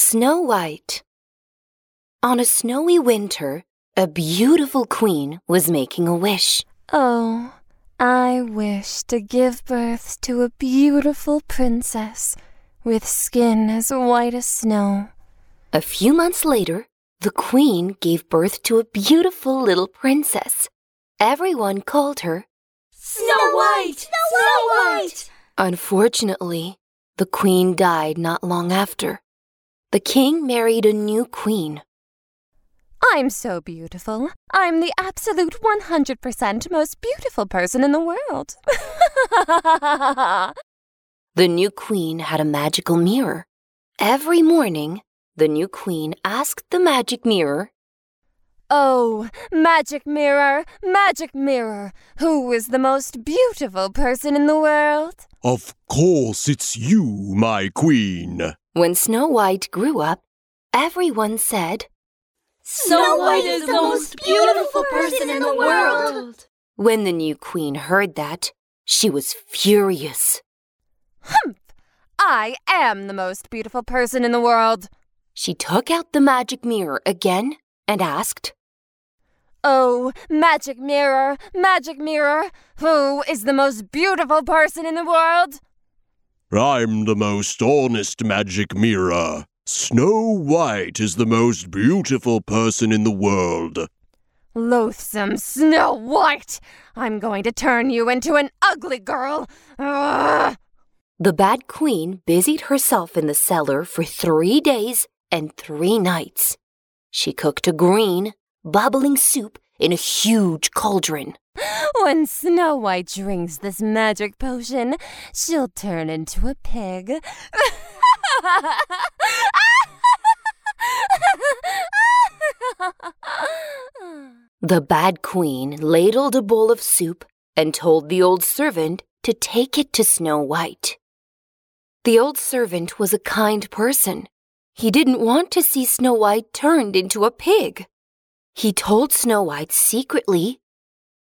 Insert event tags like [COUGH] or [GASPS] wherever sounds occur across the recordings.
Snow White. On a snowy winter, a beautiful queen was making a wish. Oh, I wish to give birth to a beautiful princess with skin as white as snow. A few months later, the queen gave birth to a beautiful little princess. Everyone called her Snow White! Snow White! Unfortunately, the queen died not long after. The king married a new queen. I'm so beautiful. I'm the absolute 100% most beautiful person in the world. [LAUGHS] The new queen had a magical mirror. Every morning, the new queen asked the magic mirror, oh, magic mirror, magic mirror, who is the most beautiful person in the world? Of course, it's you, my queen. When Snow White grew up, everyone said, Snow White is the most beautiful person in the world. When the new queen heard that, she was furious. Humph! I am the most beautiful person in the world. She took out the magic mirror again and asked, Oh, magic mirror, magic mirror, who is the most beautiful person in the world? I'm the most honest magic mirror. Snow White is the most beautiful person in the world. Loathsome Snow White! I'm going to turn you into an ugly girl. Ugh. The bad queen busied herself in the cellar for three days and three nights. She cooked a green, bubbling soup in a huge cauldron. [GASPS] When Snow White drinks this magic potion, she'll turn into a pig. The bad queen ladled a bowl of soup and told the old servant to take it to Snow White. The old servant was a kind person. He didn't want to see Snow White turned into a pig. He told Snow White secretly,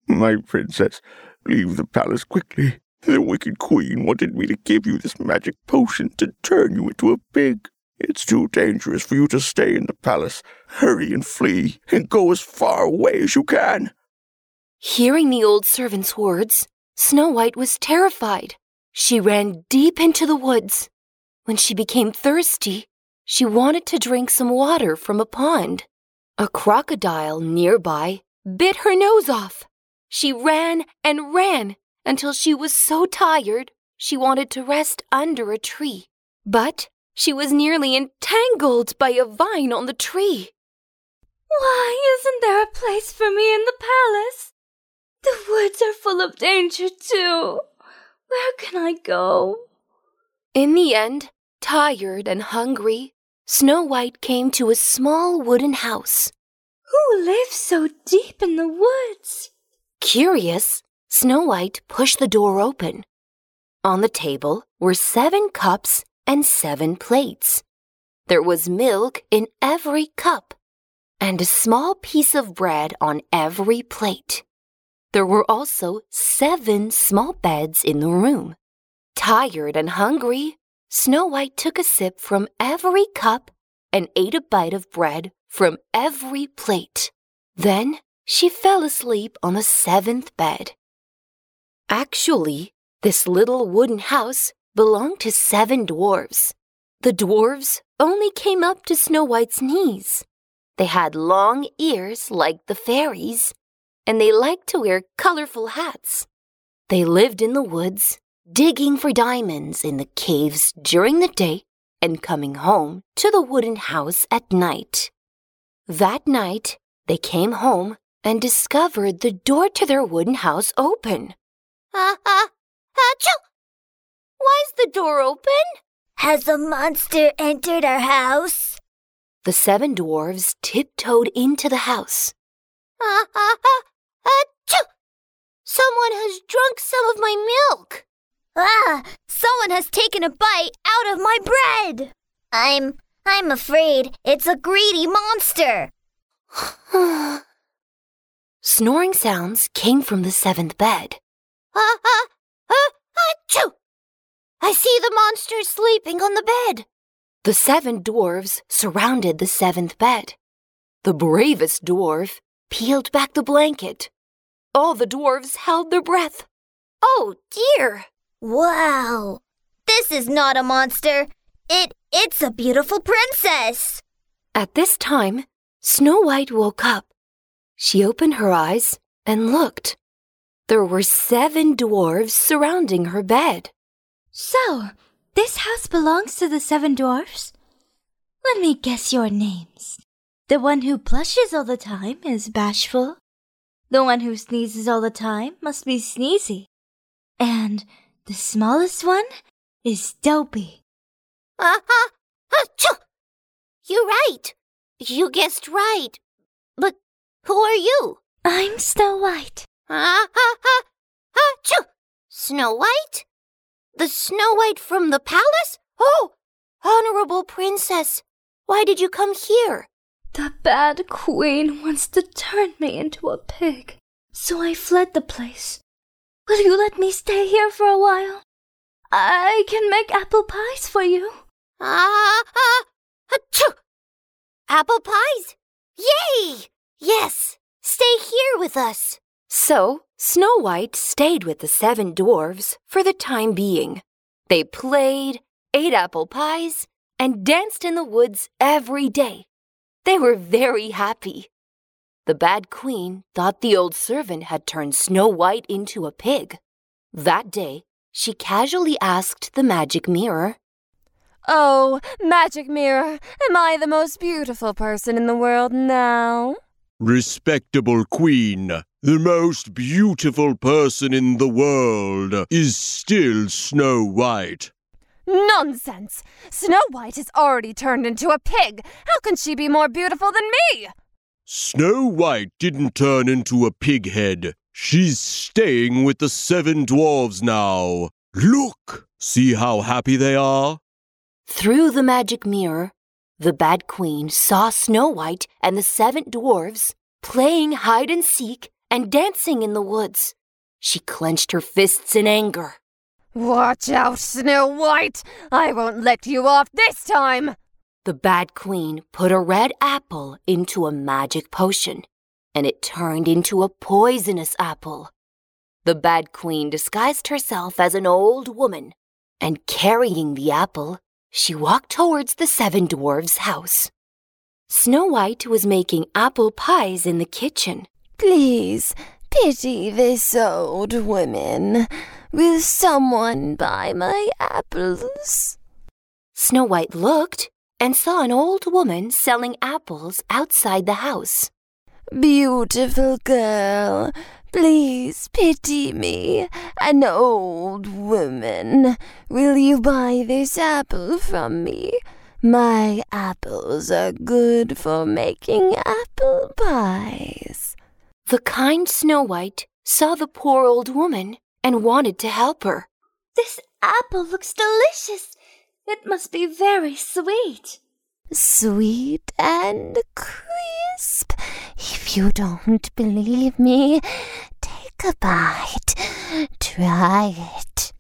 My princess, leave the palace quickly. The wicked queen wanted me to give you this magic potion to turn you into a pig. It's too dangerous for you to stay in the palace. Hurry and flee, and go as far away as you can. Hearing the old servant's words, Snow White was terrified. She ran deep into the woods. When she became thirsty, she wanted to drink some water from a pond. A crocodile nearby bit her nose off. She ran and ran until she was so tired she wanted to rest under a tree. But she was nearly entangled by a vine on the tree. Why isn't there a place for me in the palace? The woods are full of danger, too. Where can I go? In the end, tired and hungry, Snow White came to a small wooden house. Who lives so deep in the woods? Curious, Snow White pushed the door open. On the table were seven cups and seven plates. There was milk in every cup and a small piece of bread on every plate. There were also seven small beds in the room. Tired and hungry, Snow White took a sip from every cup and ate a bite of bread from every plate. Then she fell asleep on the seventh bed. Actually, this little wooden house belonged to seven dwarfs. The dwarfs only came up to Snow White's knees. They had long ears like the fairies, and they liked to wear colorful hats. They lived in the woods, digging for diamonds in the caves during the day and coming home to the wooden house at night. That night, they came home and discovered the door to their wooden house open. Ah, ah, achoo! Why's the door open? Has a monster entered our house? The seven dwarfs tiptoed into the house. Ah, ah, ah, achoo! Someone has drunk some of my milk. Ah, someone has taken a bite out of my bread. I'm I'm afraid it's a greedy monster. [SIGHS] Snoring sounds came from the seventh bed. Ah, ah, ah, achoo! I see the monster sleeping on the bed. The seven dwarfs surrounded the seventh bed. The bravest dwarf peeled back the blanket. All the dwarfs held their breath. Oh dear! Wow! This is not a monster. It it's a beautiful princess. At this time, Snow White woke up. She opened her eyes and looked. There were seven dwarfs surrounding her bed. So, this house belongs to the seven dwarfs? Let me guess your names. The one who blushes all the time is bashful. The one who sneezes all the time must be sneezy. And the smallest one is dopey. Uh-huh. Achoo! You're right. You guessed right. But who are you? I'm Snow White. Uh-huh. Achoo! Snow White? The Snow White from the palace? Oh, honorable princess. Why did you come here? The bad queen wants to turn me into a pig. So I fled the place. Will you let me stay here for a while? I can make apple pies for you. Ah, uh, achoo! Apple pies? Yay! Yes, stay here with us. So, Snow White stayed with the seven dwarfs for the time being. They played, ate apple pies, and danced in the woods every day. They were very happy. The bad queen thought the old servant had turned Snow White into a pig. That day, she casually asked the magic mirror, Oh, magic mirror, am I the most beautiful person in the world now? Respectable queen, the most beautiful person in the world is still Snow White. Nonsense! Snow White has already turned into a pig. How can she be more beautiful than me? Snow White didn't turn into a pig head. She's staying with the seven dwarves now. Look! See how happy they are? Through the magic mirror, the bad queen saw Snow White and the seven dwarfs playing hide and seek and dancing in the woods. She clenched her fists in anger. Watch out, Snow White! I won't let you off this time! The bad queen put a red apple into a magic potion, and it turned into a poisonous apple. The bad queen disguised herself as an old woman, and carrying the apple, she walked towards the seven dwarfs' house. Snow White was making apple pies in the kitchen. Please, pity this old woman. Will someone buy my apples? Snow White looked and saw an old woman selling apples outside the house. Beautiful girl, please pity me, an old woman. Will you buy this apple from me? My apples are good for making apple pies. The kind Snow White saw the poor old woman and wanted to help her. This apple looks delicious. It must be very sweet. Sweet and crisp. If you don't believe me, take a bite. Try it.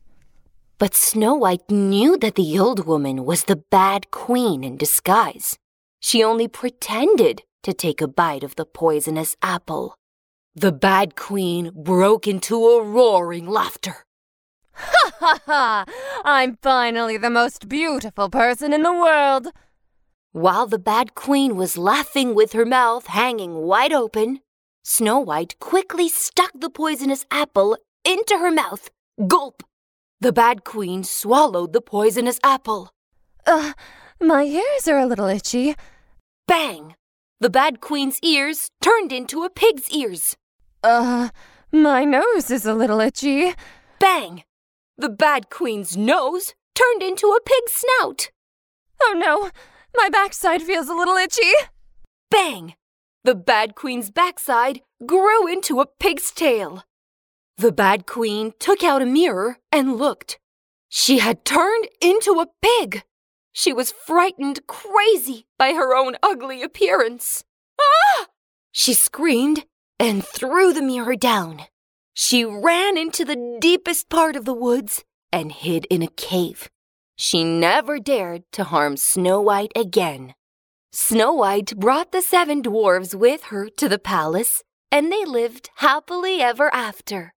But Snow White knew that the old woman was the bad queen in disguise. She only pretended to take a bite of the poisonous apple. The bad queen broke into a roaring laughter. Ha [LAUGHS] ha! I'm finally the most beautiful person in the world. While the bad queen was laughing with her mouth hanging wide open, Snow White quickly stuck the poisonous apple into her mouth. Gulp! The bad queen swallowed the poisonous apple. Uh, my ears are a little itchy. Bang! The bad queen's ears turned into a pig's ears. Uh, my nose is a little itchy. Bang! The bad queen's nose turned into a pig's snout. Oh no, my backside feels a little itchy. Bang! The bad queen's backside grew into a pig's tail. The bad queen took out a mirror and looked. She had turned into a pig. She was frightened crazy by her own ugly appearance. Ah! She screamed and threw the mirror down. She ran into the deepest part of the woods and hid in a cave. she never dared to harm Snow White again. Snow White brought the seven dwarfs with her to the palace, and they lived happily ever after.